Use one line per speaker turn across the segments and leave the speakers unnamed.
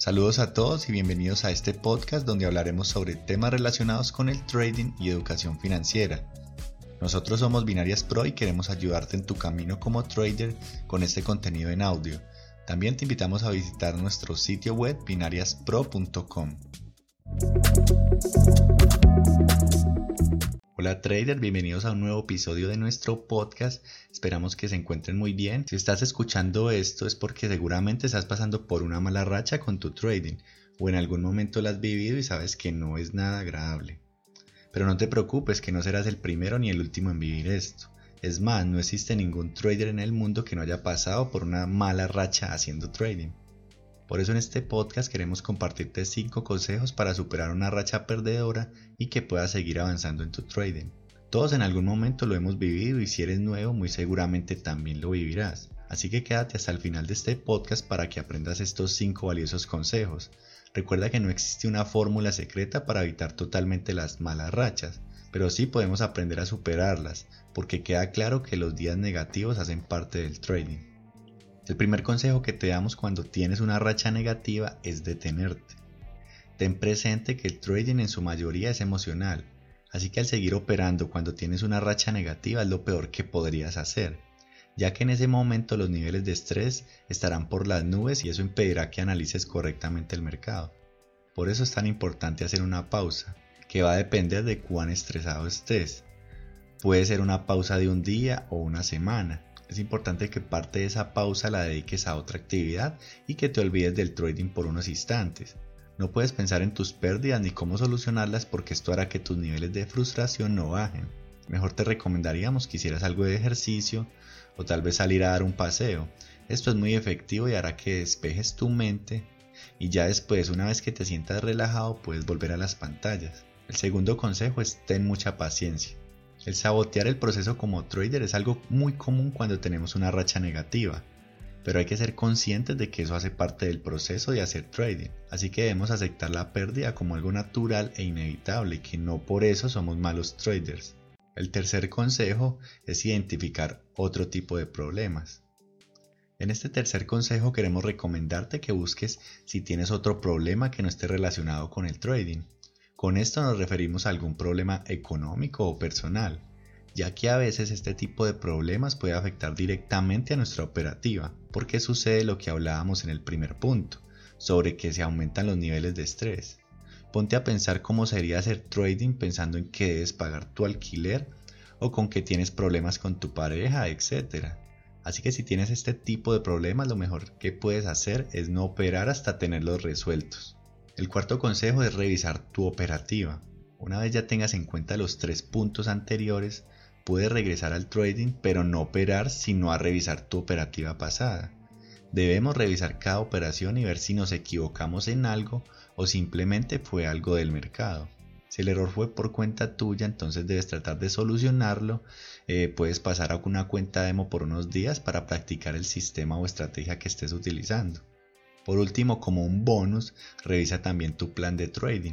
Saludos a todos y bienvenidos a este podcast donde hablaremos sobre temas relacionados con el trading y educación financiera. Nosotros somos Binarias Pro y queremos ayudarte en tu camino como trader con este contenido en audio. También te invitamos a visitar nuestro sitio web binariaspro.com. Hola trader, bienvenidos a un nuevo episodio de nuestro podcast. Esperamos que se encuentren muy bien. Si estás escuchando esto es porque seguramente estás pasando por una mala racha con tu trading o en algún momento la has vivido y sabes que no es nada agradable. Pero no te preocupes que no serás el primero ni el último en vivir esto. Es más, no existe ningún trader en el mundo que no haya pasado por una mala racha haciendo trading. Por eso en este podcast queremos compartirte 5 consejos para superar una racha perdedora y que puedas seguir avanzando en tu trading. Todos en algún momento lo hemos vivido y si eres nuevo muy seguramente también lo vivirás. Así que quédate hasta el final de este podcast para que aprendas estos 5 valiosos consejos. Recuerda que no existe una fórmula secreta para evitar totalmente las malas rachas, pero sí podemos aprender a superarlas, porque queda claro que los días negativos hacen parte del trading. El primer consejo que te damos cuando tienes una racha negativa es detenerte. Ten presente que el trading en su mayoría es emocional, así que al seguir operando cuando tienes una racha negativa es lo peor que podrías hacer, ya que en ese momento los niveles de estrés estarán por las nubes y eso impedirá que analices correctamente el mercado. Por eso es tan importante hacer una pausa, que va a depender de cuán estresado estés. Puede ser una pausa de un día o una semana, es importante que parte de esa pausa la dediques a otra actividad y que te olvides del trading por unos instantes. No puedes pensar en tus pérdidas ni cómo solucionarlas porque esto hará que tus niveles de frustración no bajen. Mejor te recomendaríamos que hicieras algo de ejercicio o tal vez salir a dar un paseo. Esto es muy efectivo y hará que despejes tu mente y ya después, una vez que te sientas relajado, puedes volver a las pantallas. El segundo consejo es ten mucha paciencia. El sabotear el proceso como trader es algo muy común cuando tenemos una racha negativa, pero hay que ser conscientes de que eso hace parte del proceso de hacer trading, así que debemos aceptar la pérdida como algo natural e inevitable y que no por eso somos malos traders. El tercer consejo es identificar otro tipo de problemas. En este tercer consejo queremos recomendarte que busques si tienes otro problema que no esté relacionado con el trading. Con esto nos referimos a algún problema económico o personal, ya que a veces este tipo de problemas puede afectar directamente a nuestra operativa, porque sucede lo que hablábamos en el primer punto, sobre que se aumentan los niveles de estrés. Ponte a pensar cómo sería hacer trading pensando en que debes pagar tu alquiler o con que tienes problemas con tu pareja, etc. Así que si tienes este tipo de problemas, lo mejor que puedes hacer es no operar hasta tenerlos resueltos. El cuarto consejo es revisar tu operativa. Una vez ya tengas en cuenta los tres puntos anteriores, puedes regresar al trading pero no operar sino a revisar tu operativa pasada. Debemos revisar cada operación y ver si nos equivocamos en algo o simplemente fue algo del mercado. Si el error fue por cuenta tuya, entonces debes tratar de solucionarlo. Eh, puedes pasar a una cuenta demo por unos días para practicar el sistema o estrategia que estés utilizando. Por último, como un bonus, revisa también tu plan de trading.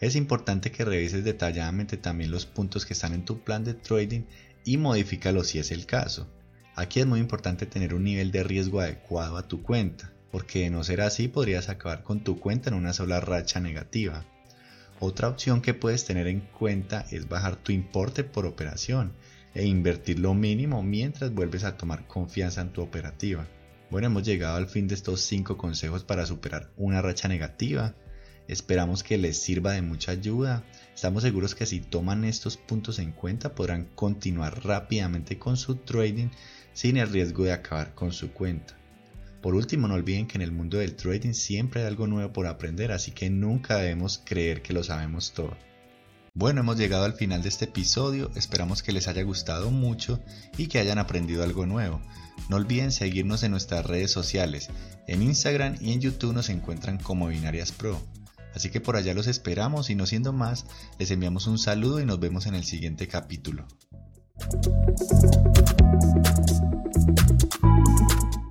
Es importante que revises detalladamente también los puntos que están en tu plan de trading y modifícalos si es el caso. Aquí es muy importante tener un nivel de riesgo adecuado a tu cuenta, porque de no ser así podrías acabar con tu cuenta en una sola racha negativa. Otra opción que puedes tener en cuenta es bajar tu importe por operación e invertir lo mínimo mientras vuelves a tomar confianza en tu operativa. Bueno, hemos llegado al fin de estos 5 consejos para superar una racha negativa. Esperamos que les sirva de mucha ayuda. Estamos seguros que si toman estos puntos en cuenta podrán continuar rápidamente con su trading sin el riesgo de acabar con su cuenta. Por último, no olviden que en el mundo del trading siempre hay algo nuevo por aprender, así que nunca debemos creer que lo sabemos todo. Bueno, hemos llegado al final de este episodio, esperamos que les haya gustado mucho y que hayan aprendido algo nuevo. No olviden seguirnos en nuestras redes sociales, en Instagram y en YouTube nos encuentran como Binarias Pro. Así que por allá los esperamos y no siendo más, les enviamos un saludo y nos vemos en el siguiente capítulo.